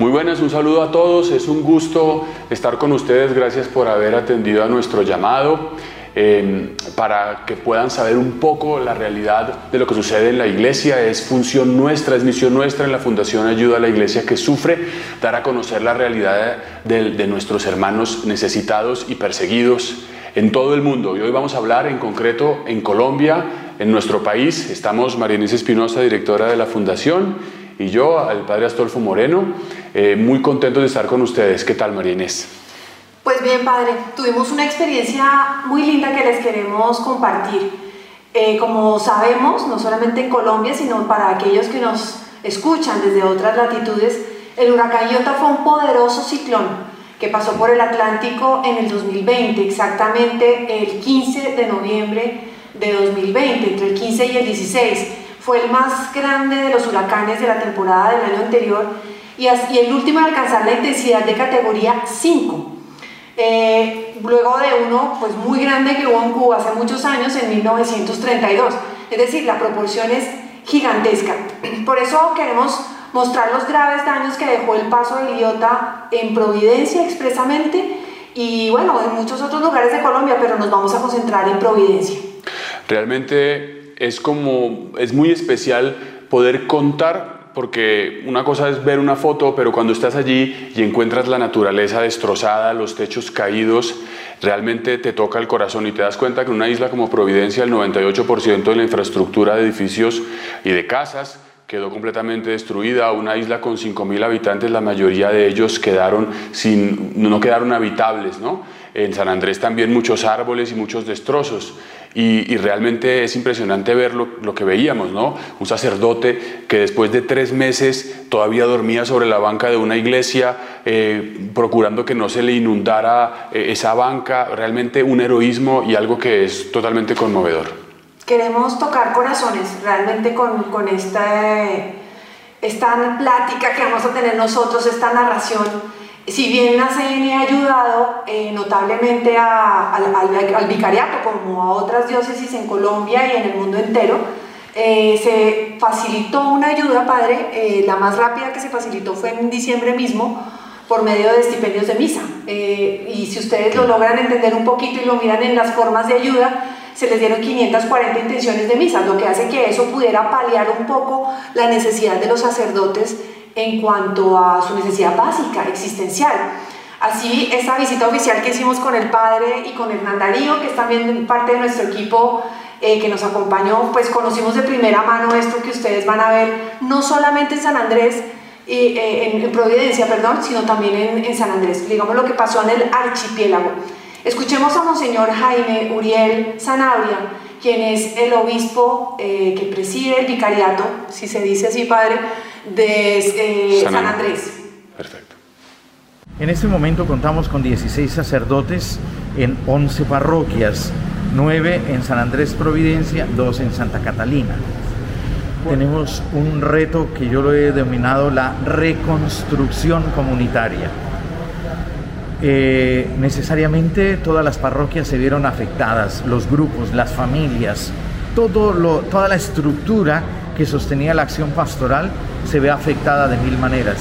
Muy buenas, un saludo a todos, es un gusto estar con ustedes, gracias por haber atendido a nuestro llamado. eh, para que puedan saber un poco la realidad de lo que sucede en la iglesia. Es función nuestra, es misión nuestra en la Fundación Ayuda a la Iglesia que sufre, dar a conocer la realidad de, nuestros hermanos necesitados y perseguidos en todo el mundo. Y hoy vamos a hablar en concreto en Colombia, en nuestro país. Estamos María Espinosa, directora de la Fundación, y yo, el padre Astolfo Moreno, eh, muy contentos de estar con ustedes. ¿Qué tal, María Inés? Pues bien, padre, tuvimos una experiencia muy linda que les queremos compartir. Eh, como sabemos, no solamente en Colombia, sino para aquellos que nos escuchan desde otras latitudes, el huracán Iota fue un poderoso ciclón que pasó por el Atlántico en el 2020, exactamente el 15 de noviembre de 2020, entre el 15 y el 16. Fue el más grande de los huracanes de la temporada del año anterior y, el último en alcanzar la intensidad de categoría 5. Eh, luego de uno pues muy grande que hubo en Cuba hace muchos años, en 1932. Es decir, la proporción es gigantesca. Por eso queremos mostrar los graves daños que dejó el paso del idiota en Providencia expresamente y bueno, en muchos otros lugares de Colombia, pero nos vamos a concentrar en Providencia. Realmente es como, es muy especial poder contar porque una cosa es ver una foto, pero cuando estás allí y encuentras la naturaleza destrozada, los techos caídos, realmente te toca el corazón y te das cuenta que una isla como Providencia el 98% de la infraestructura de edificios y de casas quedó completamente destruida, una isla con 5.000 habitantes, la mayoría de ellos quedaron sin, no quedaron habitables, ¿no? En San Andrés también muchos árboles y muchos destrozos. Y, y, realmente es impresionante ver lo, lo, que veíamos, ¿no? Un sacerdote que después de tres meses todavía dormía sobre la banca de una iglesia, eh, procurando que no se le inundara eh, esa banca, realmente un heroísmo y algo que es totalmente conmovedor. Queremos tocar corazones realmente con, con esta, esta plática que vamos a tener nosotros, esta narración si bien la CN ha ayudado eh, notablemente al, vicariato, como a otras diócesis en Colombia y en el mundo entero, eh, se facilitó una ayuda, padre, eh, la más rápida que se facilitó fue en diciembre mismo, por medio de estipendios de misa. y si ustedes lo logran entender un poquito y lo miran en las formas de ayuda, se les dieron 540 intenciones de misa, lo que hace que eso pudiera paliar un poco la necesidad de los sacerdotes en cuanto a su necesidad básica, existencial. Así, esta visita oficial que hicimos con el padre y con Hernán Darío, que es también parte de nuestro equipo eh, que nos acompañó, pues conocimos de primera mano esto que ustedes van a ver, no solamente en San Andrés, eh, en, en, Providencia, perdón, sino también en, en, San Andrés, digamos lo que pasó en el archipiélago. Escuchemos a Monseñor Jaime Uriel Sanabria, quien es el obispo eh, que preside el vicariato, si se dice así, padre, de eh, San, San Andrés. Perfecto. En este momento contamos con 16 sacerdotes en 11 parroquias, 9 en San Andrés Providencia, 2 en Santa Catalina. Tenemos un reto que yo lo he denominado la reconstrucción comunitaria. Eh, necesariamente todas las parroquias se vieron afectadas, los grupos, las familias, toda la estructura que sostenía la acción pastoral se ve afectada de mil maneras.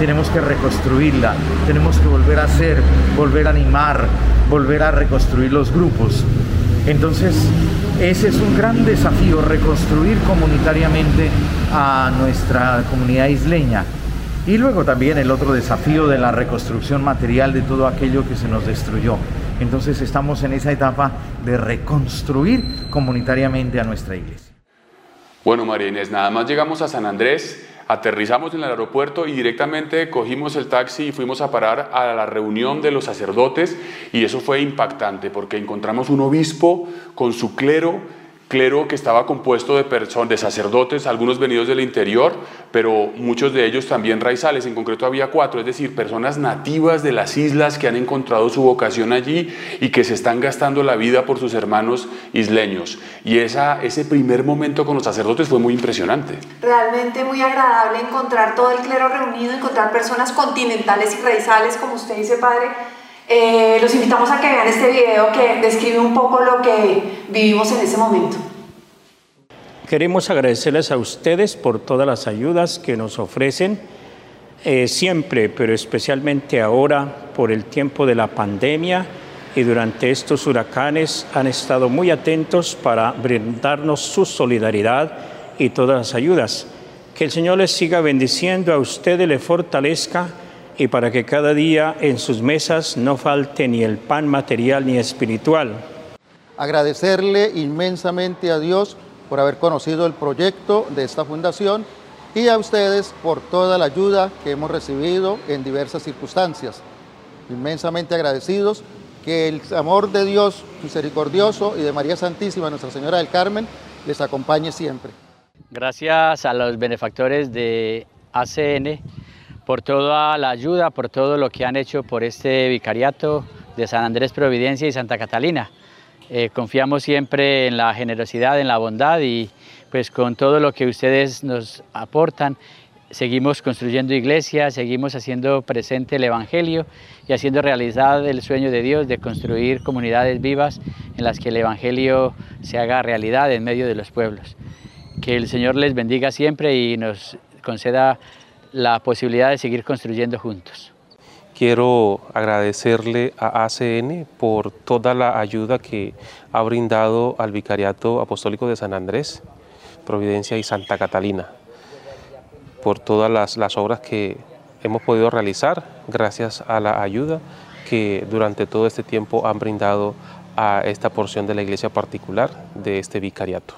Tenemos que reconstruirla, tenemos que volver a hacer, volver a animar, volver a reconstruir los grupos. Entonces, ese es un gran desafío, reconstruir comunitariamente a nuestra comunidad isleña. Y luego también el otro desafío de la reconstrucción material de todo aquello que se nos destruyó. Entonces estamos en esa etapa de reconstruir comunitariamente a nuestra iglesia. Bueno, María Inés, nada más llegamos a San Andrés, aterrizamos en el aeropuerto y directamente cogimos el taxi y fuimos a parar a la reunión de los sacerdotes y eso fue impactante porque encontramos un obispo con su clero clero que estaba compuesto de, personas, de sacerdotes, algunos venidos del interior, pero muchos de ellos también raizales, en concreto había cuatro, es decir, personas nativas de las islas que han encontrado su vocación allí y que se están gastando la vida por sus hermanos isleños. Y esa, ese primer momento con los sacerdotes fue muy impresionante. Realmente muy agradable encontrar todo el clero reunido, encontrar personas continentales y raizales, como usted dice, padre, eh, los invitamos a que vean este video que describe un poco lo que vivimos en ese momento. Queremos agradecerles a ustedes por todas las ayudas que nos ofrecen eh, siempre, pero especialmente ahora por el tiempo de la pandemia y durante estos huracanes han estado muy atentos para brindarnos su solidaridad y todas las ayudas. Que el Señor les siga bendiciendo, a ustedes le fortalezca y para que cada día en sus mesas no falte ni el pan material ni espiritual. Agradecerle inmensamente a Dios por haber conocido el proyecto de esta fundación y a ustedes por toda la ayuda que hemos recibido en diversas circunstancias. Inmensamente agradecidos, que el amor de Dios misericordioso y de María Santísima, Nuestra Señora del Carmen, les acompañe siempre. Gracias a los benefactores de ACN por toda la ayuda, por todo lo que han hecho por este vicariato de San Andrés Providencia y Santa Catalina. Eh, confiamos siempre en la generosidad, en la bondad y pues con todo lo que ustedes nos aportan, seguimos construyendo iglesias, seguimos haciendo presente el Evangelio y haciendo realidad el sueño de Dios de construir comunidades vivas en las que el Evangelio se haga realidad en medio de los pueblos. Que el Señor les bendiga siempre y nos conceda la posibilidad de seguir construyendo juntos. Quiero agradecerle a ACN por toda la ayuda que ha brindado al Vicariato Apostólico de San Andrés, Providencia y Santa Catalina, por todas las, las obras que hemos podido realizar gracias a la ayuda que durante todo este tiempo han brindado a esta porción de la iglesia particular de este vicariato.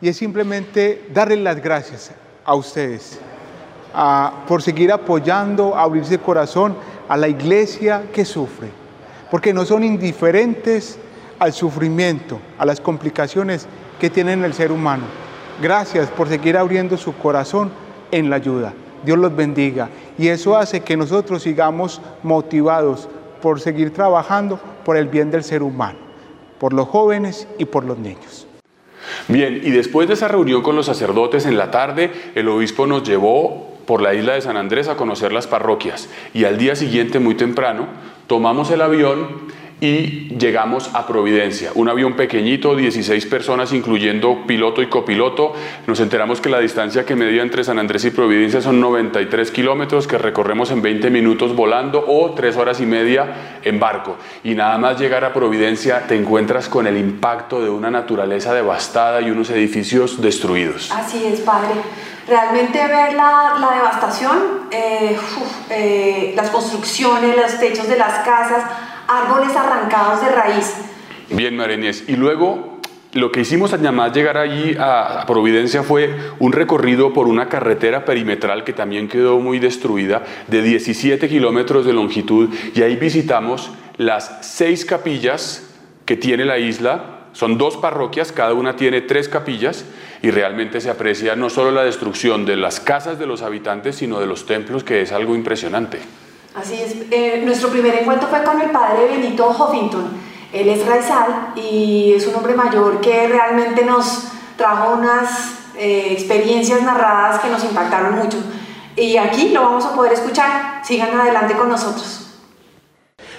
Y es simplemente darles las gracias a ustedes por seguir apoyando, abrirse el corazón a la iglesia que sufre, porque no son indiferentes al sufrimiento, a las complicaciones que tiene el ser humano. Gracias por seguir abriendo su corazón en la ayuda. Dios los bendiga. Y eso hace que nosotros sigamos motivados por seguir trabajando por el bien del ser humano, por los jóvenes y por los niños. Bien, y después de esa reunión con los sacerdotes en la tarde, el obispo nos llevó por la isla de San Andrés a conocer las parroquias y al día siguiente, muy temprano, tomamos el avión y llegamos a Providencia, un avión pequeñito, 16 personas incluyendo piloto y copiloto. Nos enteramos que la distancia que medía entre San Andrés y Providencia son 93 kilómetros que recorremos en 20 minutos volando o 3 horas y media en barco. Y nada más llegar a Providencia te encuentras con el impacto de una naturaleza devastada y unos edificios destruidos. Así es, padre. Realmente ver la, la devastación, eh, eh, las construcciones, los techos de las casas, árboles arrancados de raíz. Bien, Marenés. Y luego lo que hicimos llamar llegar allí a Providencia fue un recorrido por una carretera perimetral que también quedó muy destruida, de 17 kilómetros de longitud, y ahí visitamos las seis capillas que tiene la isla. Son dos parroquias, cada una tiene tres capillas, y realmente se aprecia no solo la destrucción de las casas de los habitantes, sino de los templos, que es algo impresionante. Así es. Eh, nuestro primer encuentro fue con el padre Benito Huffington. Él es raizal y es un hombre mayor que realmente nos trajo unas eh, experiencias narradas que nos impactaron mucho. Y aquí lo vamos a poder escuchar. Sigan adelante con nosotros.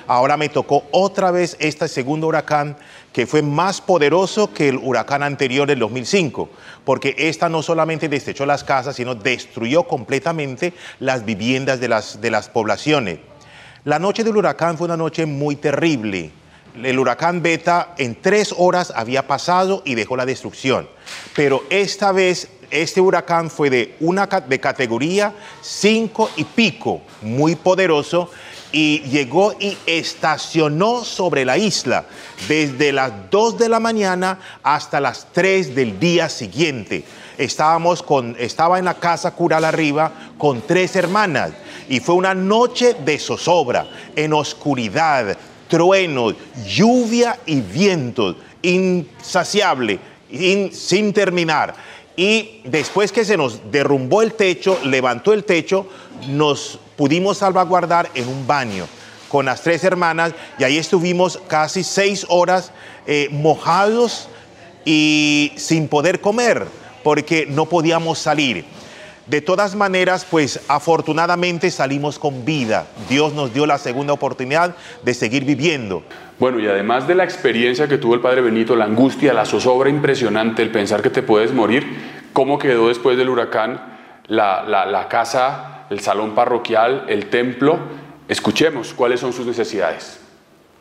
Ahora me tocó otra vez este segundo huracán que fue más poderoso que el huracán anterior del 2005, porque esta no solamente destrechó las casas, sino destruyó completamente las viviendas de las, de las poblaciones. La noche del huracán fue una noche muy terrible. el huracán Beta en tres horas había pasado y dejó la destrucción. Pero esta vez este huracán fue de una de categoría 5 y pico, muy poderoso, y llegó y estacionó sobre la isla desde las 2 de la mañana hasta las 3 del día siguiente. Estábamos con, estaba en la casa cural arriba con tres hermanas y fue una noche de zozobra, en oscuridad, truenos, lluvia y vientos, insaciable, sin terminar. Y después que se nos derrumbó el techo, levantó el techo, nos pudimos salvaguardar en un baño con las tres hermanas y ahí estuvimos casi seis horas eh, mojados y sin poder comer porque no podíamos salir. De todas maneras, pues afortunadamente salimos con vida. Dios nos dio la segunda oportunidad de seguir viviendo. Bueno, y además de la experiencia que tuvo el Padre Benito, la angustia, la zozobra impresionante, el pensar que te puedes morir, ¿cómo quedó después del huracán la, la casa, el salón parroquial, el templo? Escuchemos cuáles son sus necesidades.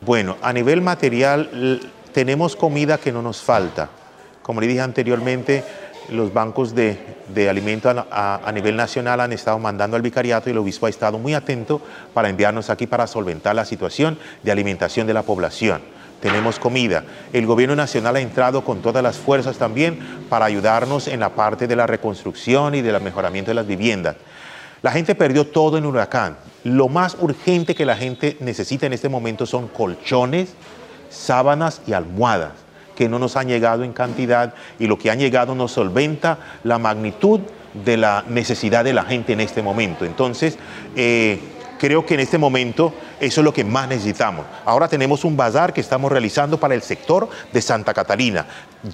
Bueno, a nivel material tenemos comida que no nos falta. Como le dije anteriormente, los bancos de, de alimentos a, nivel nacional han estado mandando al vicariato y el obispo ha estado muy atento para enviarnos aquí para solventar la situación de alimentación de la población. Tenemos comida. El gobierno nacional ha entrado con todas las fuerzas también para ayudarnos en la parte de la reconstrucción y del mejoramiento de las viviendas. La gente perdió todo en huracán. Lo más urgente que la gente necesita en este momento son colchones, sábanas y almohadas que no nos han llegado en cantidad y lo que han llegado nos solventa la magnitud de la necesidad de la gente en este momento. Entonces, eh, creo que en este momento eso es lo que más necesitamos. Ahora tenemos un bazar que estamos realizando para el sector de Santa Catalina.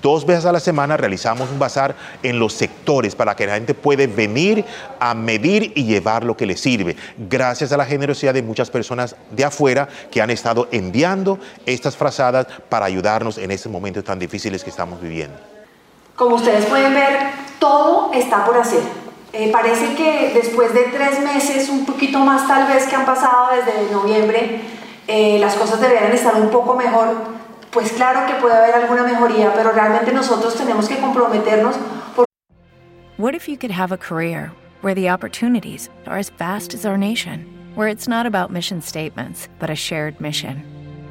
Dos veces a la semana realizamos un bazar en los sectores para que la gente pueda venir a medir y llevar lo que le sirve. Gracias a la generosidad de muchas personas de afuera que han estado enviando estas frazadas para ayudarnos en estos momentos tan difíciles que estamos viviendo. Como ustedes pueden ver, todo está por hacer eh, parece que después de tres meses, un poquito más tal vez que han pasado desde noviembre, eh, las cosas deberían estar un poco mejor. Pues claro que puede haber alguna mejoría, pero realmente nosotros tenemos que comprometernos. Por What if you could have a career where the opportunities are as vast as our nation, where it's not about mission statements, but a shared mission?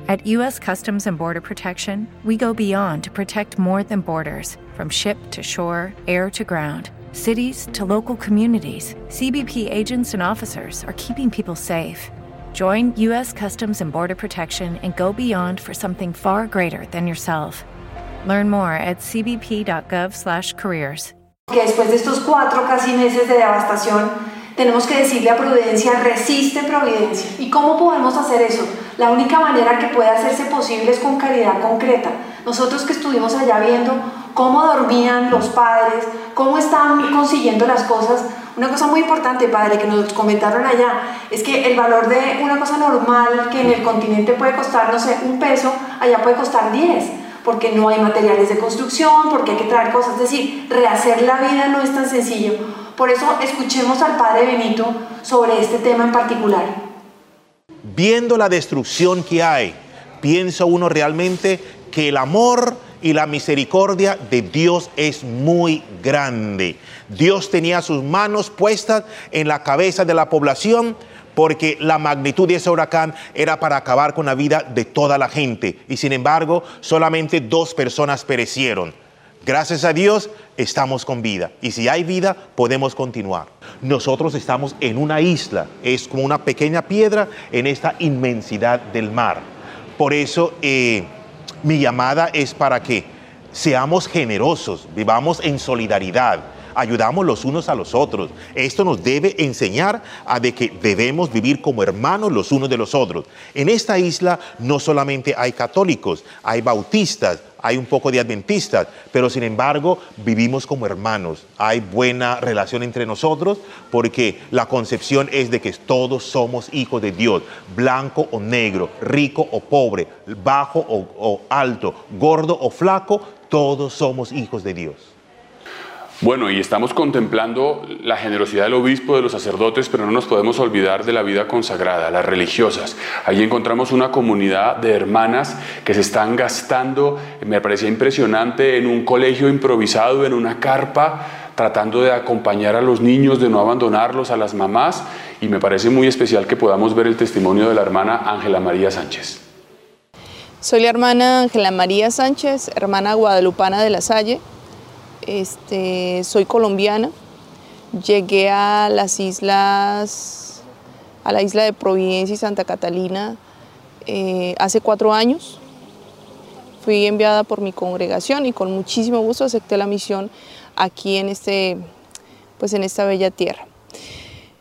At U.S. Customs and Border Protection, we go beyond to protect more than borders, from ship to shore, air to ground cities to local communities, CBP agents and officers are keeping people safe. Join U.S. Customs and Border Protection and go beyond for something far greater than yourself. Learn more at cbp.gov/careers. Que después de estos cuatro casi meses de devastación, tenemos que decirle a Providencia, resiste Providencia. ¿Y cómo podemos hacer eso? La única manera que puede hacerse posible es con caridad concreta. Nosotros que estuvimos allá viendo cómo dormían los padres, cómo estaban consiguiendo las cosas. Una cosa muy importante, padre, que nos comentaron allá, es que el valor de una cosa normal que en el continente puede costar, no sé, un peso, allá puede costar 10, porque no hay materiales de construcción, porque hay que traer cosas. Es decir, rehacer la vida no es tan sencillo. Por eso escuchemos al padre Benito sobre este tema en particular. Viendo la destrucción que hay, piensa uno realmente que el amor y la misericordia de Dios es muy grande. Dios tenía sus manos puestas en la cabeza de la población porque la magnitud de ese huracán era para acabar con la vida de toda la gente. Y sin embargo, solamente dos personas perecieron. Gracias a Dios estamos con vida. Y si hay vida, podemos continuar. Nosotros estamos en una isla, es como una pequeña piedra en esta inmensidad del mar. Por eso... Eh, mi llamada es para que seamos generosos, vivamos en solidaridad, ayudamos los unos a los otros. Esto nos debe enseñar a de que debemos vivir como hermanos los unos de los otros. En esta isla no solamente hay católicos, hay bautistas, hay un poco de adventistas, pero sin embargo vivimos como hermanos. Hay buena relación entre nosotros porque la concepción es de que todos somos hijos de Dios, blanco o negro, rico o pobre, bajo o, alto, gordo o flaco, todos somos hijos de Dios. Bueno, y estamos contemplando la generosidad del obispo, de los sacerdotes, pero no nos podemos olvidar de la vida consagrada, las religiosas. Allí encontramos una comunidad de hermanas que se están gastando, me parecía impresionante, en un colegio improvisado, en una carpa, tratando de acompañar a los niños, de no abandonarlos, a las mamás, y me parece muy especial que podamos ver el testimonio de la hermana Ángela María Sánchez. Soy la hermana Ángela María Sánchez, hermana guadalupana de la Salle este, soy colombiana, llegué a las islas, a la isla de Providencia y Santa Catalina eh, hace cuatro años. Fui enviada por mi congregación y con muchísimo gusto acepté la misión aquí en, este, pues en esta bella tierra.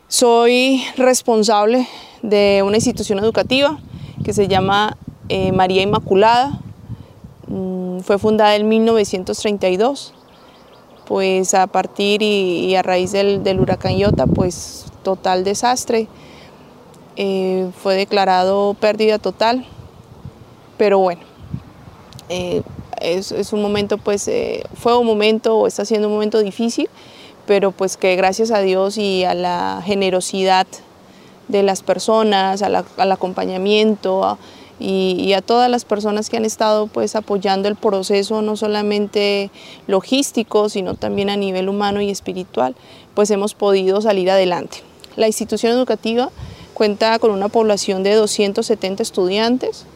Soy responsable de una institución educativa que se llama eh, María Inmaculada. Mm, fue fundada en 1932 pues a partir y, a raíz del, huracán Iota, pues total desastre. Eh, fue declarado pérdida total, pero bueno, eh, es, un momento, pues eh, fue un momento o está siendo un momento difícil, pero pues que gracias a Dios y a la generosidad de las personas, al acompañamiento, y, a todas las personas que han estado pues apoyando el proceso, no solamente logístico, sino también a nivel humano y espiritual, pues hemos podido salir adelante. La institución educativa cuenta con una población de 270 estudiantes,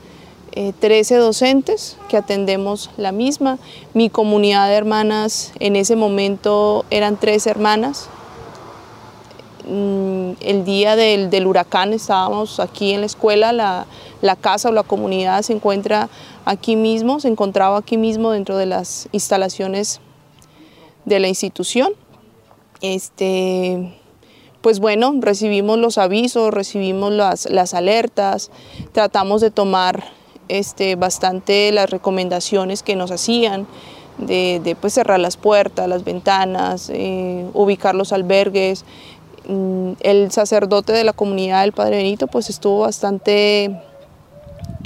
13 eh, docentes que atendemos la misma. Mi comunidad de hermanas en ese momento eran tres hermanas, Mm, el día del, huracán estábamos aquí en la escuela, la, casa o la comunidad se encuentra aquí mismo, se encontraba aquí mismo dentro de las instalaciones de la institución. Este, pues bueno, recibimos los avisos, recibimos las, alertas, tratamos de tomar este, bastante las recomendaciones que nos hacían, de, pues, cerrar las puertas, las ventanas, eh, ubicar los albergues, Mm, el sacerdote de la comunidad del Padre Benito pues estuvo bastante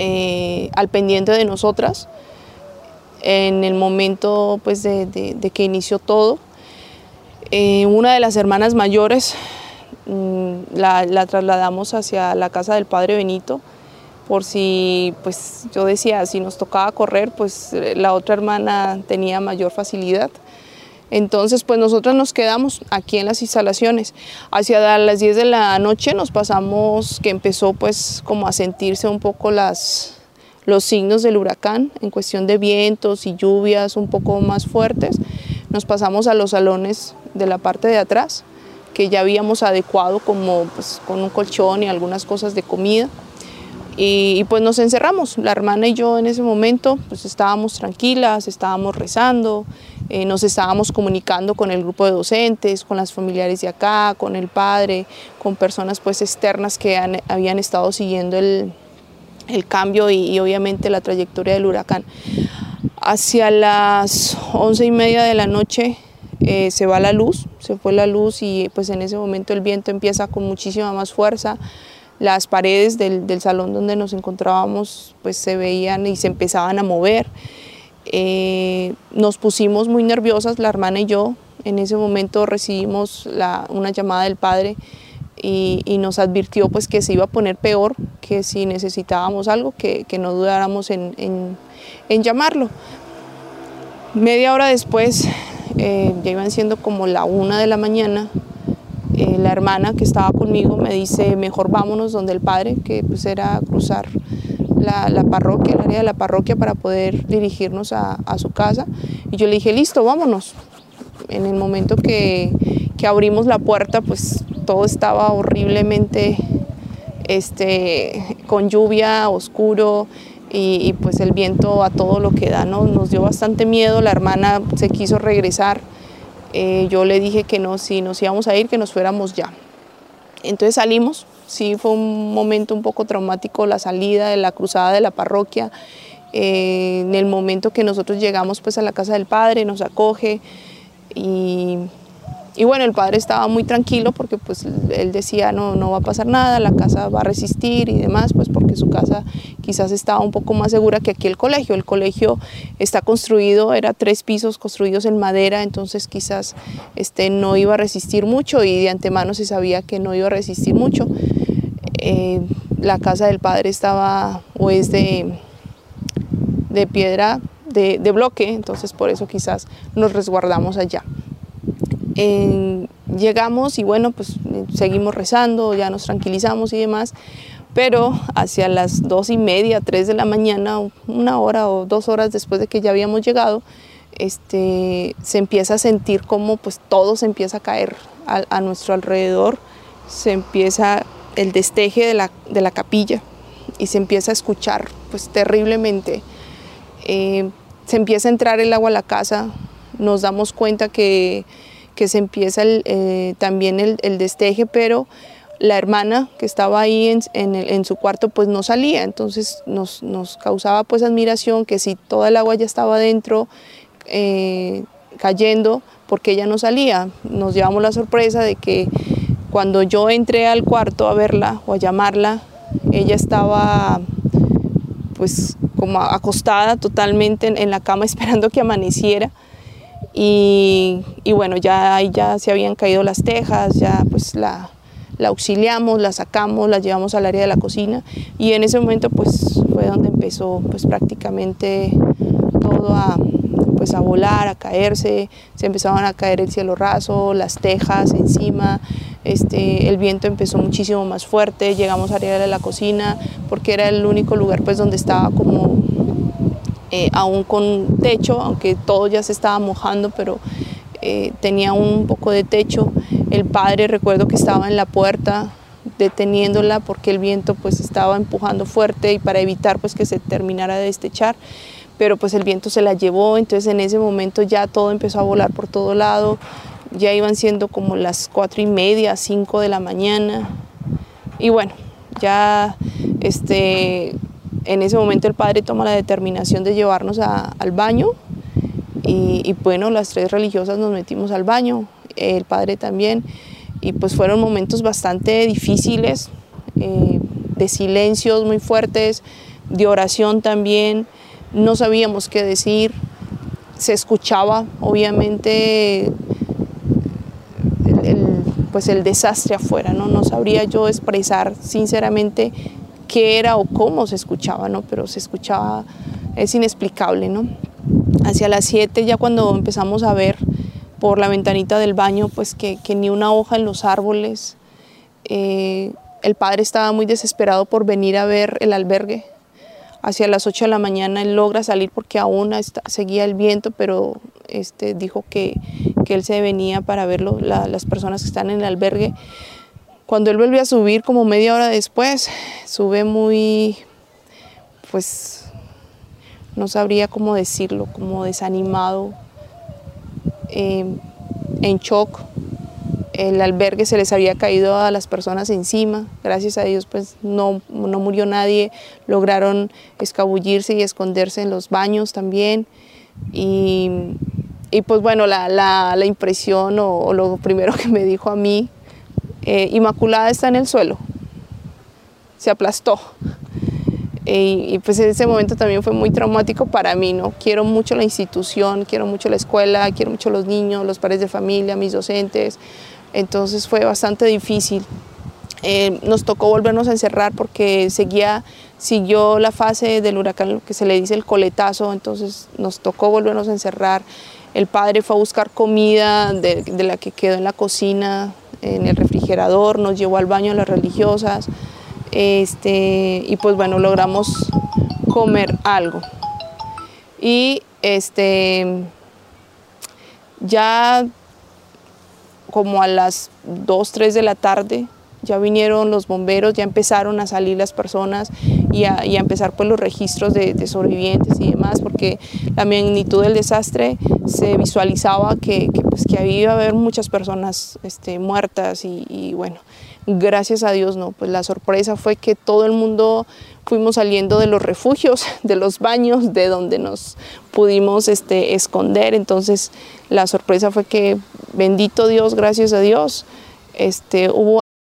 eh, al pendiente de nosotras en el momento pues de, que inició todo. Eh, una de las hermanas mayores mm, la, la, trasladamos hacia la casa del Padre Benito por si, pues yo decía, si nos tocaba correr, pues la otra hermana tenía mayor facilidad. Entonces, pues nosotros nos quedamos aquí en las instalaciones. Hacia las 10 de la noche nos pasamos, que empezó pues como a sentirse un poco las, los signos del huracán en cuestión de vientos y lluvias un poco más fuertes. Nos pasamos a los salones de la parte de atrás, que ya habíamos adecuado como pues, con un colchón y algunas cosas de comida. Y, pues nos encerramos, la hermana y yo en ese momento pues estábamos tranquilas, estábamos rezando, eh, nos estábamos comunicando con el grupo de docentes, con las familiares de acá, con el padre, con personas pues externas que habían estado siguiendo el, cambio y, obviamente la trayectoria del huracán. Hacia las once y media de la noche eh, se va la luz, se fue la luz y pues en ese momento el viento empieza con muchísima más fuerza las paredes del, salón donde nos encontrábamos pues se veían y se empezaban a mover. Eh, nos pusimos muy nerviosas, la hermana y yo. En ese momento recibimos una llamada del padre y, nos advirtió pues que se iba a poner peor, que si necesitábamos algo, que, no dudáramos en, llamarlo. Media hora después, eh, ya iban siendo como la una de la mañana, eh, la hermana que estaba conmigo me dice, mejor vámonos donde el padre, que pues era cruzar la, parroquia, el área de la parroquia para poder dirigirnos a, su casa. Y yo le dije, listo, vámonos. En el momento que, abrimos la puerta, pues todo estaba horriblemente este, con lluvia, oscuro, y, pues el viento a todo lo que da, ¿no? Nos dio bastante miedo, la hermana se quiso regresar, eh, yo le dije que no, si nos íbamos a ir, que nos fuéramos ya. Entonces salimos, sí fue un momento un poco traumático la salida de la cruzada de la parroquia. Eh, en el momento que nosotros llegamos pues a la casa del padre, nos acoge y y bueno, el padre estaba muy tranquilo porque pues él decía no, no va a pasar nada, la casa va a resistir y demás, pues porque su casa quizás estaba un poco más segura que aquí el colegio. El colegio está construido, era tres pisos construidos en madera, entonces quizás este, no iba a resistir mucho y de antemano se sabía que no iba a resistir mucho. Eh, la casa del padre estaba o es de, de piedra de, de bloque, entonces por eso quizás nos resguardamos allá llegamos y bueno, pues seguimos rezando, ya nos tranquilizamos y demás, pero hacia las dos y media, tres de la mañana, una hora o dos horas después de que ya habíamos llegado, este, se empieza a sentir como pues todo se empieza a caer a, nuestro alrededor, se empieza el desteje de la, de la, capilla y se empieza a escuchar pues terriblemente. Eh, se empieza a entrar el agua a la casa, nos damos cuenta que que se empieza eh, también el, desteje, pero la hermana que estaba ahí en, su cuarto pues no salía, entonces nos, causaba pues admiración que si toda el agua ya estaba dentro eh, cayendo, porque ella no salía. Nos llevamos la sorpresa de que cuando yo entré al cuarto a verla o a llamarla, ella estaba pues como acostada totalmente en la cama esperando que amaneciera y, bueno, ya ya se habían caído las tejas, ya pues la, la auxiliamos, la sacamos, la llevamos al área de la cocina y en ese momento pues fue donde empezó pues prácticamente todo a, pues a volar, a caerse, se empezaban a caer el cielo raso, las tejas encima, este, el viento empezó muchísimo más fuerte, llegamos al área de la cocina porque era el único lugar pues donde estaba como eh, aún con techo, aunque todo ya se estaba mojando, pero eh, tenía un poco de techo. El padre recuerdo que estaba en la puerta deteniéndola porque el viento pues estaba empujando fuerte y para evitar pues que se terminara de destechar pero pues el viento se la llevó. Entonces en ese momento ya todo empezó a volar por todo lado. Ya iban siendo como las cuatro y media cinco de la mañana. Y bueno ya este en ese momento el padre toma la determinación de llevarnos al baño y, bueno, las tres religiosas nos metimos al baño, el padre también, y pues fueron momentos bastante difíciles, eh, de silencios muy fuertes, de oración también, no sabíamos qué decir, se escuchaba obviamente pues el desastre afuera, ¿no? no sabría yo expresar sinceramente qué era o cómo se escuchaba, ¿no? Pero se escuchaba, es inexplicable, ¿no? Hacia las 7 ya cuando empezamos a ver por la ventanita del baño, pues que, ni una hoja en los árboles. Eh, el padre estaba muy desesperado por venir a ver el albergue. Hacia las 8 de la mañana él logra salir porque aún seguía el viento, pero este, dijo que, él se venía para ver las personas que están en el albergue. Cuando él vuelve a subir como media hora después, sube muy, pues, no sabría cómo decirlo, como desanimado, em, en shock. El albergue se les había caído a las personas encima, gracias a Dios pues no, murió nadie, lograron escabullirse y esconderse en los baños también. Y, pues bueno, la, impresión o lo primero que me dijo a mí eh, Inmaculada está en el suelo, se aplastó. y pues ese momento también fue muy traumático para mí, ¿no? Quiero mucho la institución, quiero mucho la escuela, quiero mucho los niños, los padres de familia, mis docentes. Entonces fue bastante difícil. Eh, nos tocó volvernos a encerrar porque seguía, siguió la fase del huracán, lo que se le dice el coletazo, entonces nos tocó volvernos a encerrar. El padre fue a buscar comida de, la que quedó en la cocina, en el refrigerador, nos llevó al baño a las religiosas este, y pues bueno, logramos comer algo. Y este, ya como a las 2, 3 de la tarde, ya vinieron los bomberos, ya empezaron a salir las personas y a, empezar pues los registros de, sobrevivientes y demás, porque la magnitud del desastre se visualizaba que, pues, que había haber muchas personas este, muertas y, bueno, gracias a Dios no, pues la sorpresa fue que todo el mundo fuimos saliendo de los refugios, de los baños, de donde nos pudimos este, esconder. Entonces la sorpresa fue que bendito Dios, gracias a Dios, este, hubo...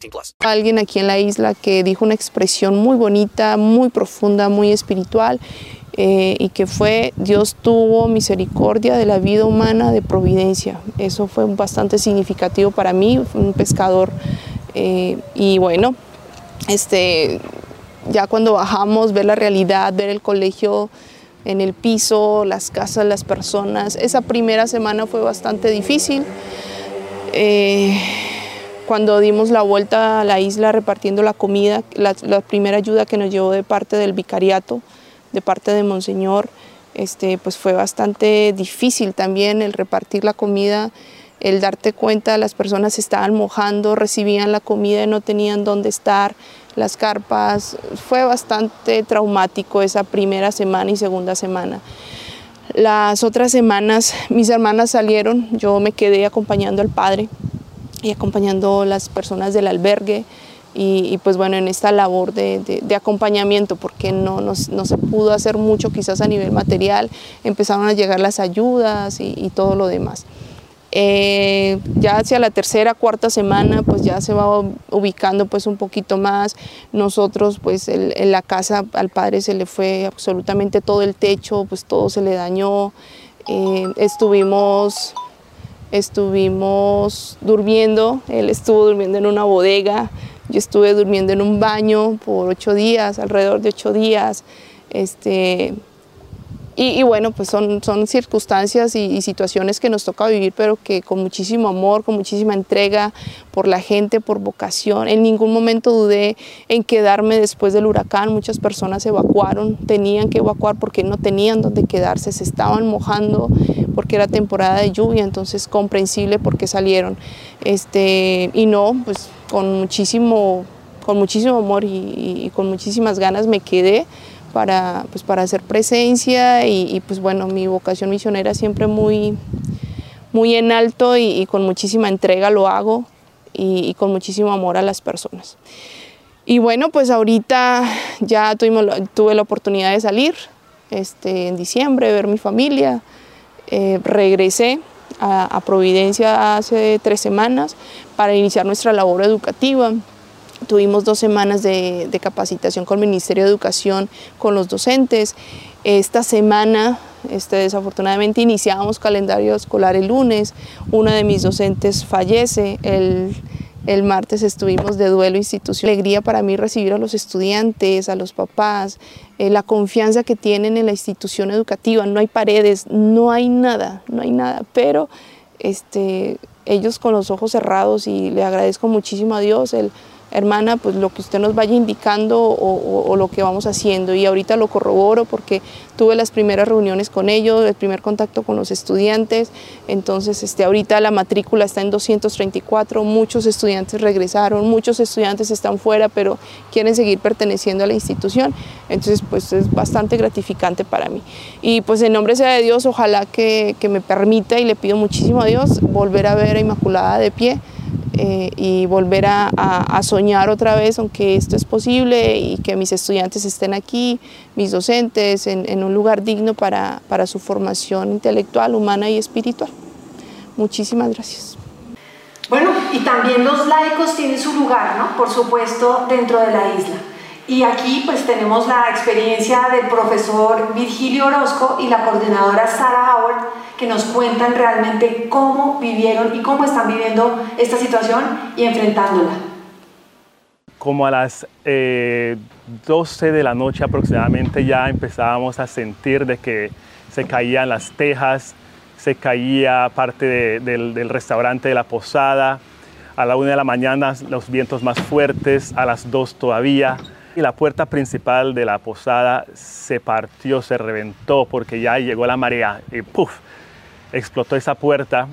18 plus. Alguien aquí en la isla que dijo una expresión muy bonita, muy profunda, muy espiritual. Eh, y que fue Dios tuvo misericordia de la vida humana de providencia. Eso fue bastante significativo para mí, un pescador. Eh, y bueno, este, ya cuando bajamos, ver la realidad, ver el colegio en el piso, las casas, las personas, esa primera semana fue bastante difícil. Eh, cuando dimos la vuelta a la isla repartiendo la comida, la, primera ayuda que nos llevó de parte del vicariato, de parte de Monseñor, este, pues fue bastante difícil también el repartir la comida, el darte cuenta, las personas se estaban mojando, recibían la comida y no tenían dónde estar, las carpas, fue bastante traumático esa primera semana y segunda semana. Las otras semanas mis hermanas salieron, yo me quedé acompañando al padre y acompañando las personas del albergue, y, y, pues bueno, en esta labor de, de, de acompañamiento, porque no, no, no, se pudo hacer mucho quizás a nivel material, empezaron a llegar las ayudas y, y todo lo demás. Eh, ya hacia la tercera, cuarta semana, pues ya se va ubicando pues un poquito más. Nosotros, pues el, en la casa al padre se le fue absolutamente todo el techo, pues todo se le dañó. Eh, estuvimos, estuvimos durmiendo, él estuvo durmiendo en una bodega, yo estuve durmiendo en un baño por ocho días, alrededor de ocho días. Este, y, bueno, pues son, son circunstancias y, situaciones que nos toca vivir, pero que con muchísimo amor, con muchísima entrega por la gente, por vocación. En ningún momento dudé en quedarme después del huracán. Muchas personas evacuaron, tenían que evacuar porque no tenían dónde quedarse, se estaban mojando porque era temporada de lluvia, entonces comprensible porque salieron. Este, y no, pues con muchísimo, con muchísimo amor y con muchísimas ganas me quedé para, pues para hacer presencia y, pues bueno, mi vocación misionera siempre muy, muy en alto y, con muchísima entrega lo hago y, con muchísimo amor a las personas. Y bueno, pues ahorita ya tuvimos, tuve la oportunidad de salir este, en diciembre, ver mi familia, eh, regresé a Providencia hace tres semanas para iniciar nuestra labor educativa. Tuvimos dos semanas de, de, capacitación con el Ministerio de Educación, con los docentes. Esta semana, este, desafortunadamente, iniciábamos calendario escolar el lunes. Una de mis docentes fallece. El, el martes estuvimos de duelo institucional. Alegría para mí recibir a los estudiantes, a los papás, eh, la confianza que tienen en la institución educativa. No hay paredes, no hay nada, no hay nada, pero este, ellos con los ojos cerrados y le agradezco muchísimo a Dios el hermana, pues lo que usted nos vaya indicando o, lo que vamos haciendo. Y ahorita lo corroboro porque tuve las primeras reuniones con ellos, el primer contacto con los estudiantes. Entonces, este, ahorita la matrícula está en 234, muchos estudiantes regresaron, muchos estudiantes están fuera, pero quieren seguir perteneciendo a la institución. Entonces, pues es bastante gratificante para mí. Y pues en nombre sea de Dios, ojalá que, que me permita y le pido muchísimo a Dios volver a ver a Inmaculada de pie eh, y volver a, a, a, soñar otra vez, aunque esto es posible y que mis estudiantes estén aquí, mis docentes, en, en un lugar digno para, para su formación intelectual, humana y espiritual. Muchísimas gracias. Bueno, y también los laicos tienen su lugar, ¿no? Por supuesto, dentro de la isla. Y aquí pues tenemos la experiencia del profesor Virgilio Orozco y la coordinadora Sara Howard que nos cuentan realmente cómo vivieron y cómo están viviendo esta situación y enfrentándola. Como a las 12 eh, de la noche aproximadamente ya empezábamos a sentir de que se caían las tejas, se caía parte del, del restaurante de la posada, a la una de la mañana los vientos más fuertes, a las 2 todavía y la puerta principal de la posada se partió, se reventó porque ya llegó la marea y ¡puf! explotó esa puerta.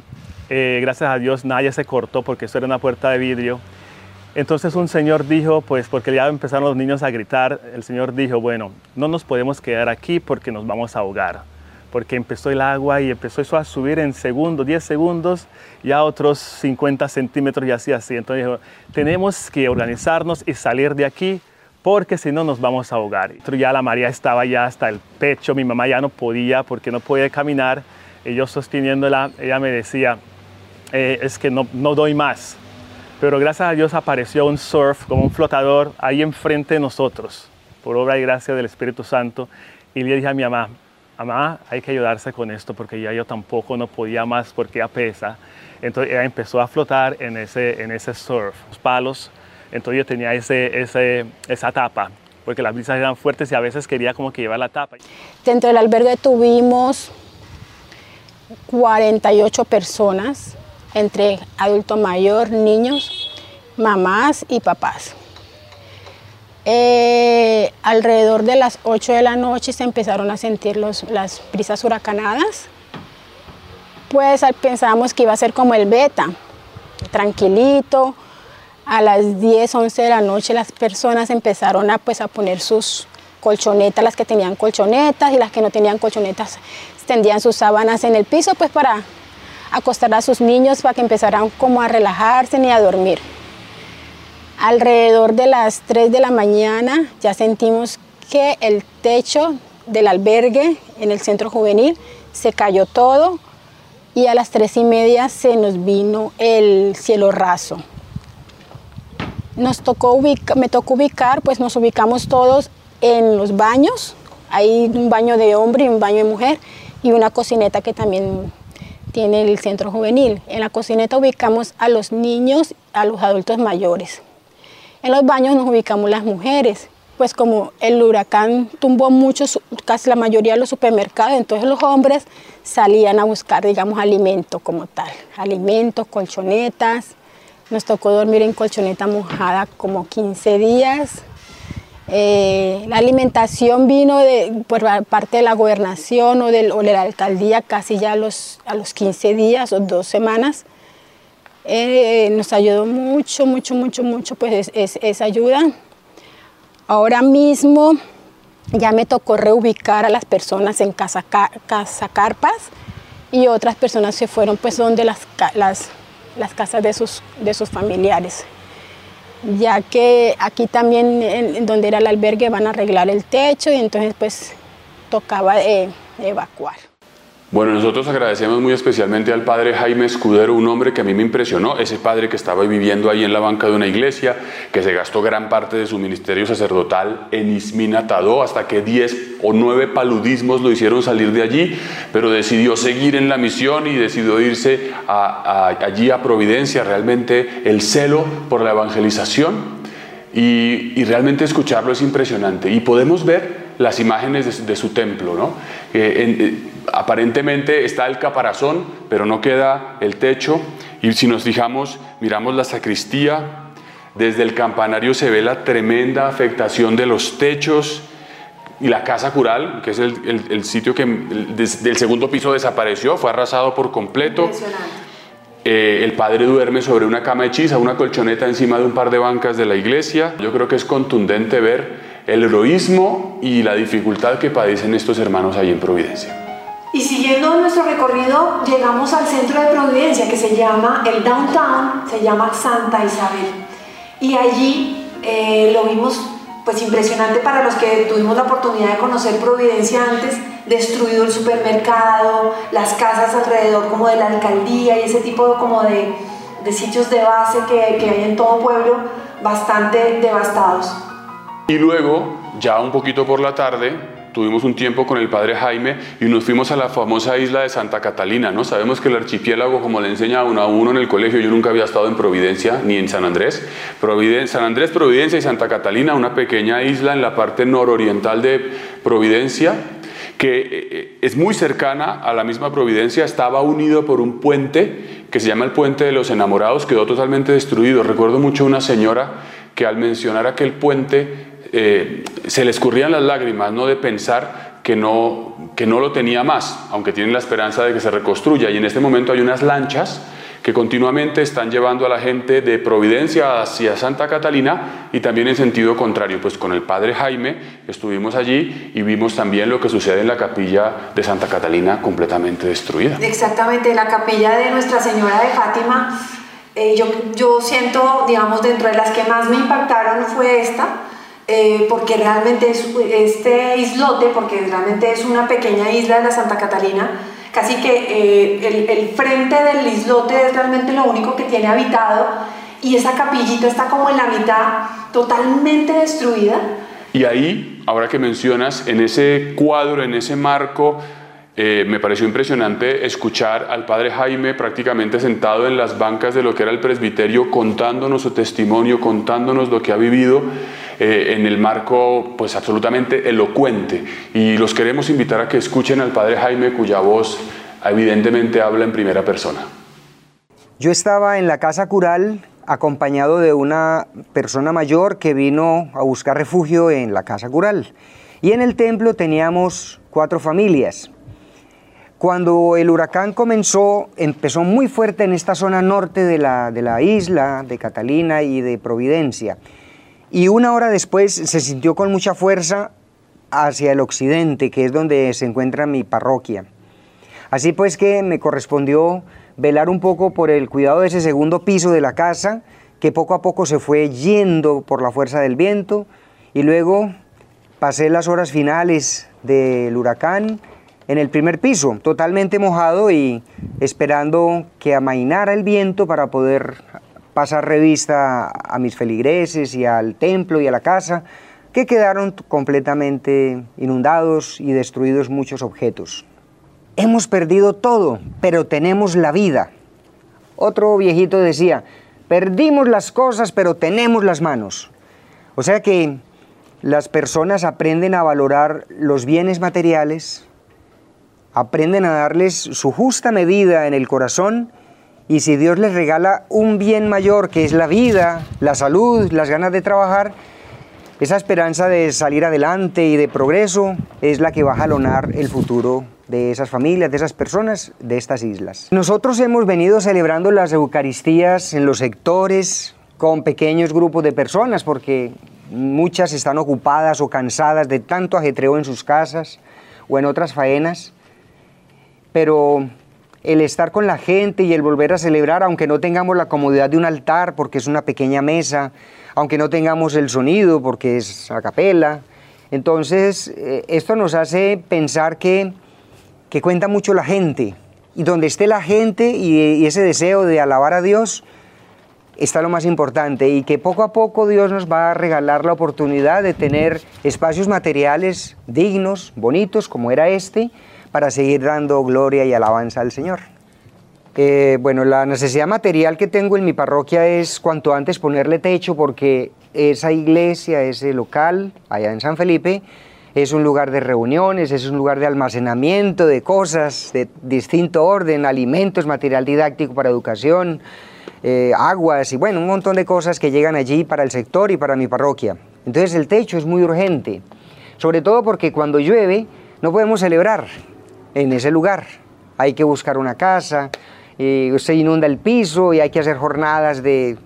Eh, gracias a Dios nadie se cortó porque eso era una puerta de vidrio. Entonces un señor dijo, pues porque ya empezaron los niños a gritar, el señor dijo, bueno, no nos podemos quedar aquí porque nos vamos a ahogar. Porque empezó el agua y empezó eso a subir en segundos, 10 segundos, ya otros 50 centímetros y así, así. Entonces dijo, tenemos que organizarnos y salir de aquí porque si no nos vamos a ahogar. Ya la María estaba ya hasta el pecho, mi mamá ya no podía porque no podía caminar, y yo sosteniéndola, ella me decía, eh, es que no, doy más. Pero gracias a Dios apareció un surf como un flotador ahí enfrente de nosotros, por obra y gracia del Espíritu Santo, y le dije a mi mamá, mamá, hay que ayudarse con esto porque ya yo tampoco no podía más porque ya pesa. Entonces ella empezó a flotar en ese, en ese surf, los palos entonces yo tenía ese, ese, esa tapa, porque las brisas eran fuertes y a veces quería como que llevar la tapa. Dentro del albergue tuvimos 48 personas, entre adulto mayor, niños, mamás y papás. Eh, alrededor de las 8 de la noche se empezaron a sentir los, las brisas huracanadas. Pues pensábamos que iba a ser como el beta, tranquilito, a las 10, 11 de la noche las personas empezaron a, pues, a poner sus colchonetas, las que tenían colchonetas y las que no tenían colchonetas tendían sus sábanas en el piso pues para acostar a sus niños para que empezaran como a relajarse ni a dormir. Alrededor de las 3 de la mañana ya sentimos que el techo del albergue en el centro juvenil se cayó todo y a las 3 y media se nos vino el cielo raso nos tocó me tocó ubicar, pues nos ubicamos todos en los baños. Hay un baño de hombre y un baño de mujer y una cocineta que también tiene el centro juvenil. En la cocineta ubicamos a los niños, a los adultos mayores. En los baños nos ubicamos las mujeres, pues como el huracán tumbó muchos, casi la mayoría de los supermercados, entonces los hombres salían a buscar, digamos, alimento como tal, alimentos, colchonetas, nos tocó dormir en colchoneta mojada como 15 días. Eh, la alimentación vino por parte de la gobernación o, de la alcaldía casi ya a los, a los 15 días o dos semanas. Eh, nos ayudó mucho, mucho, mucho, mucho pues esa ayuda. Ahora mismo ya me tocó reubicar a las personas en casa, casa carpas y otras personas se fueron pues donde las las casas de sus, de sus familiares, ya que aquí también, en, donde era el albergue, van a arreglar el techo y entonces pues tocaba eh, evacuar. Bueno, nosotros agradecemos muy especialmente al padre Jaime Escudero, un hombre que a mí me impresionó, ese padre que estaba viviendo ahí en la banca de una iglesia, que se gastó gran parte de su ministerio sacerdotal en Isminatadó, hasta que 10 o 9 paludismos lo hicieron salir de allí, pero decidió seguir en la misión y decidió irse allí a Providencia, realmente el celo por la evangelización. Y, realmente escucharlo es impresionante. Y podemos ver las imágenes de, su templo, ¿no? Eh, aparentemente está el caparazón, pero no queda el techo. Y si nos fijamos, miramos la sacristía, desde el campanario se ve la tremenda afectación de los techos y la casa cural, que es el, sitio que del segundo piso desapareció, fue arrasado por completo. Eh, el padre duerme sobre una cama hechiza, una colchoneta encima de un par de bancas de la iglesia. Yo creo que es contundente ver el heroísmo y la dificultad que padecen estos hermanos ahí en Providencia. Y siguiendo nuestro recorrido, llegamos al centro de Providencia, que se llama, el downtown, se llama Santa Isabel. Y allí eh, lo vimos, pues impresionante para los que tuvimos la oportunidad de conocer Providencia antes, destruido el supermercado, las casas alrededor como de la alcaldía y ese tipo como de, de sitios de base que, que hay en todo pueblo bastante devastados. Y luego, ya un poquito por la tarde, tuvimos un tiempo con el padre Jaime y nos fuimos a la famosa isla de Santa Catalina, ¿no? Sabemos que el archipiélago, como le enseña uno a uno en el colegio, yo nunca había estado en Providencia ni en San Andrés. San Andrés, Providencia y Santa Catalina, una pequeña isla en la parte nororiental de Providencia, que eh, es muy cercana a la misma Providencia, estaba unido por un puente que se llama el Puente de los Enamorados, quedó totalmente destruido. Recuerdo mucho una señora que al mencionar aquel puente eh, se le escurrían las lágrimas, ¿no? De pensar que no, que no lo tenía más, aunque tienen la esperanza de que se reconstruya. Y en este momento hay unas lanchas que continuamente están llevando a la gente de Providencia hacia Santa Catalina y también en sentido contrario. Pues con el padre Jaime estuvimos allí y vimos también lo que sucede en la capilla de Santa Catalina completamente destruida. Exactamente, la capilla de Nuestra Señora de Fátima, eh, yo, yo siento, digamos, dentro de las que más me impactaron fue esta, eh, porque realmente es este islote, porque realmente es una pequeña isla de la Santa Catalina, casi que eh, el, el, frente del islote es realmente lo único que tiene habitado y esa capillita está como en la mitad totalmente destruida. Y ahí, ahora que mencionas, en ese cuadro, en ese marco, eh, me pareció impresionante escuchar al padre Jaime prácticamente sentado en las bancas de lo que era el presbiterio, contándonos su testimonio, contándonos lo que ha vivido eh, en el marco pues absolutamente elocuente. Y los queremos invitar a que escuchen al padre Jaime, cuya voz evidentemente habla en primera persona. Yo estaba en la casa cural acompañado de una persona mayor que vino a buscar refugio en la casa cural. Y en el templo teníamos cuatro familias. Cuando el huracán comenzó, empezó muy fuerte en esta zona norte de la, de la isla, de Catalina y de Providencia. Y una hora después se sintió con mucha fuerza hacia el occidente, que es donde se encuentra mi parroquia. Así pues que me correspondió velar un poco por el cuidado de ese segundo piso de la casa, que poco a poco se fue yendo por la fuerza del viento, y luego pasé las horas finales del huracán en el primer piso, totalmente mojado y esperando que amainara el viento para poder pasar revista a mis feligreses y al templo y a la casa, que quedaron completamente inundados y destruidos muchos objetos. Hemos perdido todo, pero tenemos la vida. Otro viejito decía, perdimos las cosas, pero tenemos las manos. O sea que las personas aprenden a valorar los bienes materiales, aprenden a darles su justa medida en el corazón y si Dios les regala un bien mayor que es la vida, la salud, las ganas de trabajar, esa esperanza de salir adelante y de progreso es la que va a jalonar el futuro de esas familias, de esas personas, de estas islas. Nosotros hemos venido celebrando las Eucaristías en los sectores con pequeños grupos de personas porque muchas están ocupadas o cansadas de tanto ajetreo en sus casas o en otras faenas pero el estar con la gente y el volver a celebrar, aunque no tengamos la comodidad de un altar porque es una pequeña mesa, aunque no tengamos el sonido porque es a capela, entonces eh, esto nos hace pensar que, que, cuenta mucho la gente. Y donde esté la gente y, y ese deseo de alabar a Dios, está lo más importante. Y que poco a poco Dios nos va a regalar la oportunidad de tener espacios materiales dignos, bonitos como era este, para seguir dando gloria y alabanza al Señor. Eh, bueno, la necesidad material que tengo en mi parroquia es cuanto antes ponerle techo porque esa iglesia, ese local allá en San Felipe, es un lugar de reuniones, es un lugar de almacenamiento de cosas de distinto orden, alimentos, material didáctico para educación, eh, aguas y bueno, un montón de cosas que llegan allí para el sector y para mi parroquia. Entonces el techo es muy urgente, sobre todo porque cuando llueve no podemos celebrar, en ese lugar. Hay que buscar una casa, se inunda el piso y hay que hacer jornadas de,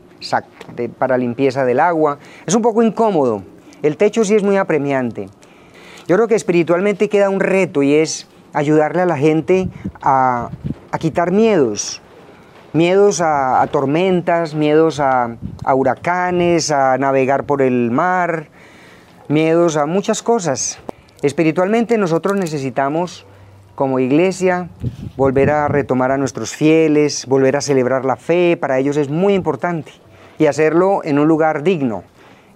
para limpieza del agua. Es un poco incómodo. El techo sí es muy apremiante. Yo creo que espiritualmente queda un reto y es ayudarle a la gente a, quitar miedos. Miedos a, tormentas, miedos a, a huracanes, a navegar por el mar, miedos a muchas cosas. Espiritualmente nosotros necesitamos como iglesia, volver a retomar a nuestros fieles, volver a celebrar la fe, para ellos es muy importante y hacerlo en un lugar digno.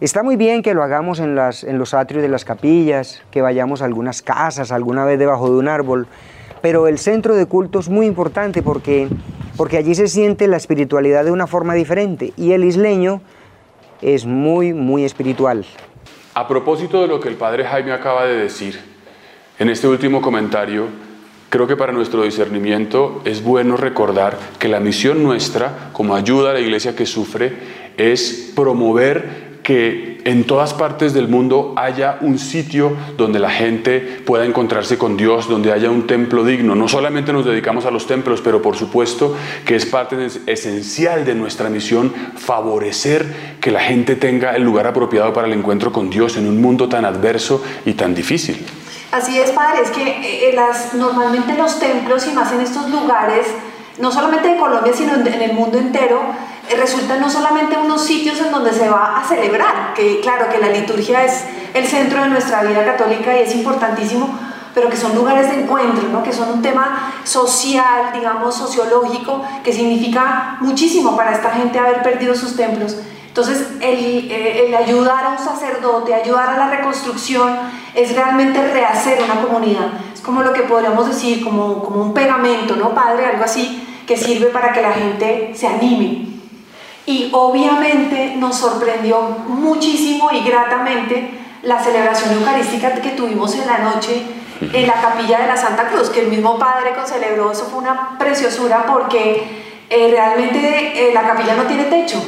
Está muy bien que lo hagamos en, las, en los atrios de las capillas, que vayamos a algunas casas, alguna vez debajo de un árbol, pero el centro de culto es muy importante porque, porque allí se siente la espiritualidad de una forma diferente y el isleño es muy, muy espiritual. A propósito de lo que el padre Jaime acaba de decir, en este último comentario, creo que para nuestro discernimiento es bueno recordar que la misión nuestra, como ayuda a la iglesia que sufre, es promover que en todas partes del mundo haya un sitio donde la gente pueda encontrarse con Dios, donde haya un templo digno. No solamente nos dedicamos a los templos, pero por supuesto que es parte esencial de nuestra misión favorecer que la gente tenga el lugar apropiado para el encuentro con Dios en un mundo tan adverso y tan difícil. Así es, padre, es que eh, las, normalmente los templos y más en estos lugares, no solamente de Colombia, sino en el mundo entero, eh, resultan no solamente unos sitios en donde se va a celebrar, que claro que la liturgia es el centro de nuestra vida católica y es importantísimo, pero que son lugares de encuentro, ¿no? que son un tema social, digamos, sociológico, que significa muchísimo para esta gente haber perdido sus templos. Entonces, el, eh, el, ayudar a un sacerdote, ayudar a la reconstrucción, es realmente rehacer una comunidad. Es como lo que podríamos decir, como, como un pegamento, ¿no, padre? Algo así, que sirve para que la gente se anime. Y obviamente nos sorprendió muchísimo y gratamente la celebración eucarística que tuvimos en la noche en la capilla de la Santa Cruz, que el mismo Padre concelebró, eso fue una preciosura porque eh, realmente eh, la capilla no tiene techo,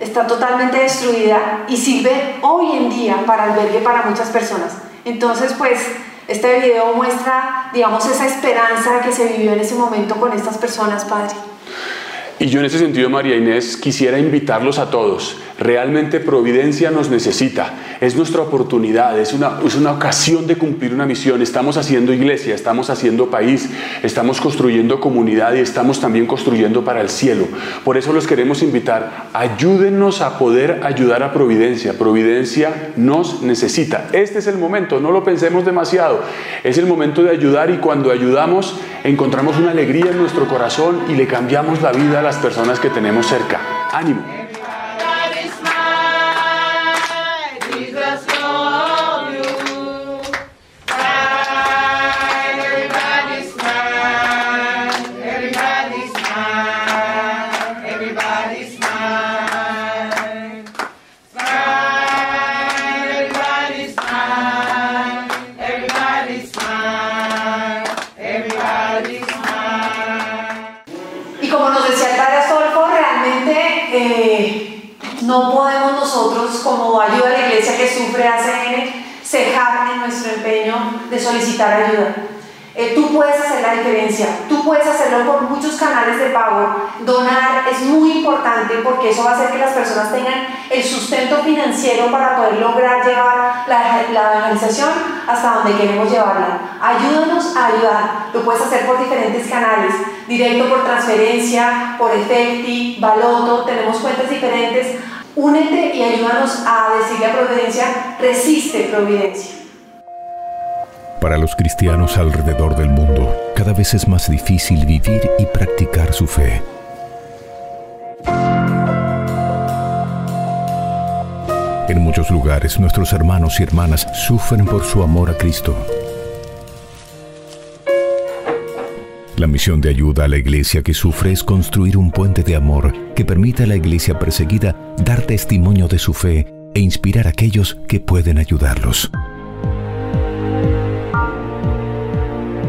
está totalmente destruida y sirve hoy en día para albergue para muchas personas. Entonces, pues, este video muestra, digamos, esa esperanza que se vivió en ese momento con estas personas, Padre. Y yo en ese sentido, María Inés, quisiera invitarlos a todos. Realmente Providencia nos necesita. Es nuestra oportunidad, es una, es una ocasión de cumplir una misión. Estamos haciendo iglesia, estamos haciendo país, estamos construyendo comunidad y estamos también construyendo para el cielo. Por eso los queremos invitar. Ayúdennos a poder ayudar a Providencia. Providencia nos necesita. Este es el momento, no lo pensemos demasiado. Es el momento de ayudar y cuando ayudamos encontramos una alegría en nuestro corazón y le cambiamos la vida a las personas que tenemos cerca. Ánimo. Ayuda. Eh, tú puedes hacer la diferencia, tú puedes hacerlo por muchos canales de pago. Donar es muy importante porque eso va a hacer que las personas tengan el sustento financiero para poder lograr llevar la, la evangelización hasta donde queremos llevarla. Ayúdanos a ayudar, lo puedes hacer por diferentes canales, directo por transferencia, por Efecti, Baloto, tenemos cuentas diferentes. Únete y ayúdanos a decirle a Providencia, resiste Providencia. Para los cristianos alrededor del mundo, cada vez es más difícil vivir y practicar su fe. En muchos lugares nuestros hermanos y hermanas sufren por su amor a Cristo. La misión de ayuda a la iglesia que sufre es construir un puente de amor que permita a la iglesia perseguida dar testimonio de su fe e inspirar a aquellos que pueden ayudarlos.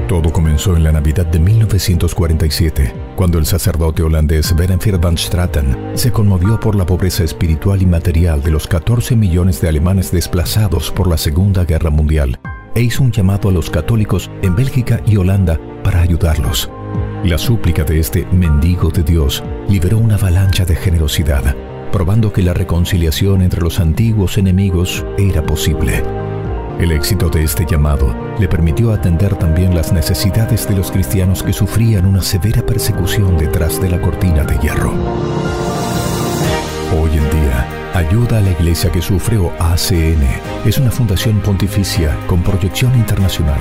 Todo comenzó en la Navidad de 1947, cuando el sacerdote holandés Berenfeld van Straten se conmovió por la pobreza espiritual y material de los 14 millones de alemanes desplazados por la Segunda Guerra Mundial e hizo un llamado a los católicos en Bélgica y Holanda para ayudarlos. La súplica de este mendigo de Dios liberó una avalancha de generosidad, probando que la reconciliación entre los antiguos enemigos era posible. El éxito de este llamado le permitió atender también las necesidades de los cristianos que sufrían una severa persecución detrás de la cortina de hierro. Hoy en día, Ayuda a la Iglesia que Sufre o ACN es una fundación pontificia con proyección internacional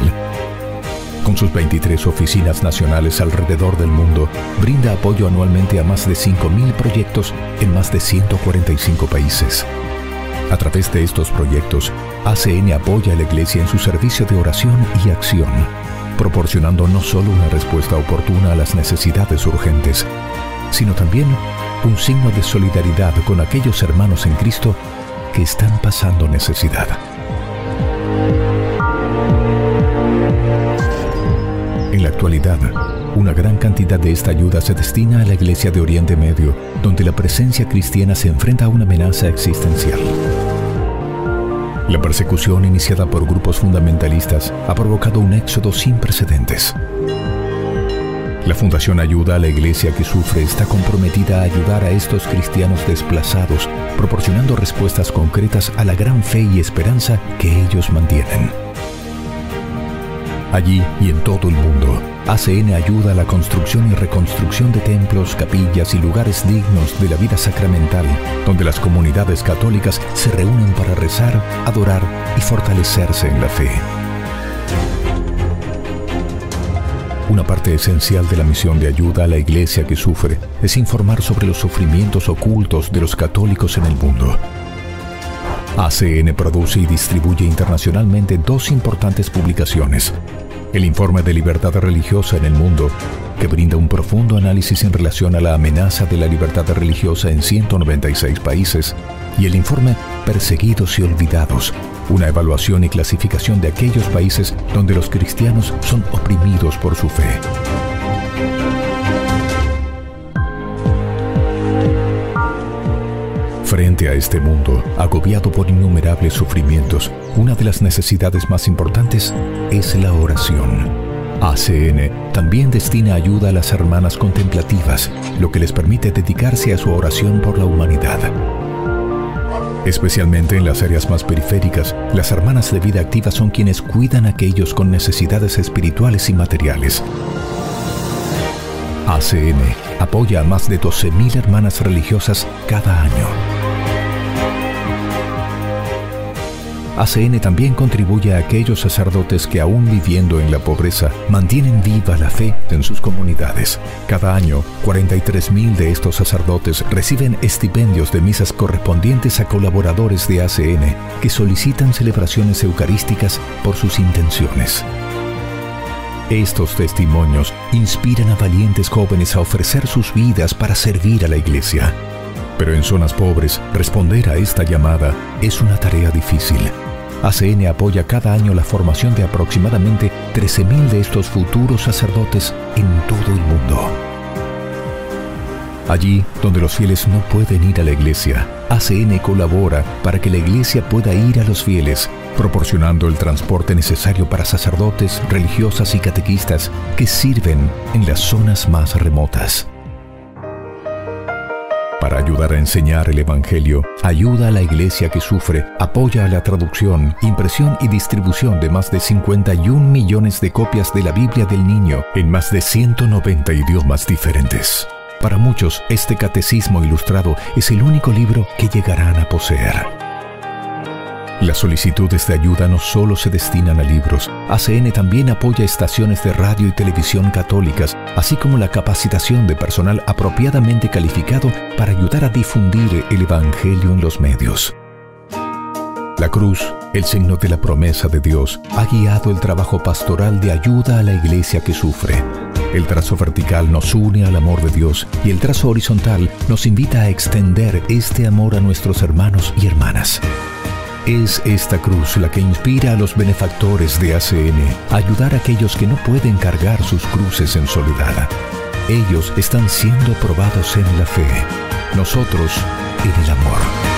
con sus 23 oficinas nacionales alrededor del mundo, brinda apoyo anualmente a más de 5.000 proyectos en más de 145 países. A través de estos proyectos, ACN apoya a la Iglesia en su servicio de oración y acción, proporcionando no solo una respuesta oportuna a las necesidades urgentes, sino también un signo de solidaridad con aquellos hermanos en Cristo que están pasando necesidad. En la actualidad, una gran cantidad de esta ayuda se destina a la Iglesia de Oriente Medio, donde la presencia cristiana se enfrenta a una amenaza existencial. La persecución iniciada por grupos fundamentalistas ha provocado un éxodo sin precedentes. La Fundación Ayuda a la Iglesia que Sufre está comprometida a ayudar a estos cristianos desplazados, proporcionando respuestas concretas a la gran fe y esperanza que ellos mantienen. Allí y en todo el mundo, ACN ayuda a la construcción y reconstrucción de templos, capillas y lugares dignos de la vida sacramental, donde las comunidades católicas se reúnen para rezar, adorar y fortalecerse en la fe. Una parte esencial de la misión de ayuda a la iglesia que sufre es informar sobre los sufrimientos ocultos de los católicos en el mundo. ACN produce y distribuye internacionalmente dos importantes publicaciones. El Informe de Libertad Religiosa en el Mundo, que brinda un profundo análisis en relación a la amenaza de la libertad religiosa en 196 países, y el informe Perseguidos y Olvidados, una evaluación y clasificación de aquellos países donde los cristianos son oprimidos por su fe. Frente a este mundo, agobiado por innumerables sufrimientos, una de las necesidades más importantes es la oración. ACN también destina ayuda a las hermanas contemplativas, lo que les permite dedicarse a su oración por la humanidad. Especialmente en las áreas más periféricas, las hermanas de vida activa son quienes cuidan a aquellos con necesidades espirituales y materiales. ACN apoya a más de 12.000 hermanas religiosas cada año. ACN también contribuye a aquellos sacerdotes que aún viviendo en la pobreza mantienen viva la fe en sus comunidades. Cada año, 43.000 de estos sacerdotes reciben estipendios de misas correspondientes a colaboradores de ACN que solicitan celebraciones eucarísticas por sus intenciones. Estos testimonios inspiran a valientes jóvenes a ofrecer sus vidas para servir a la iglesia. Pero en zonas pobres, responder a esta llamada es una tarea difícil. ACN apoya cada año la formación de aproximadamente 13.000 de estos futuros sacerdotes en todo el mundo. Allí donde los fieles no pueden ir a la iglesia, ACN colabora para que la iglesia pueda ir a los fieles, proporcionando el transporte necesario para sacerdotes, religiosas y catequistas que sirven en las zonas más remotas. Para ayudar a enseñar el Evangelio, ayuda a la iglesia que sufre, apoya a la traducción, impresión y distribución de más de 51 millones de copias de la Biblia del Niño en más de 190 idiomas diferentes. Para muchos, este catecismo ilustrado es el único libro que llegarán a poseer. Las solicitudes de ayuda no solo se destinan a libros, ACN también apoya estaciones de radio y televisión católicas, así como la capacitación de personal apropiadamente calificado para ayudar a difundir el Evangelio en los medios. La cruz, el signo de la promesa de Dios, ha guiado el trabajo pastoral de ayuda a la iglesia que sufre. El trazo vertical nos une al amor de Dios y el trazo horizontal nos invita a extender este amor a nuestros hermanos y hermanas. Es esta cruz la que inspira a los benefactores de ACN a ayudar a aquellos que no pueden cargar sus cruces en soledad. Ellos están siendo probados en la fe, nosotros en el amor.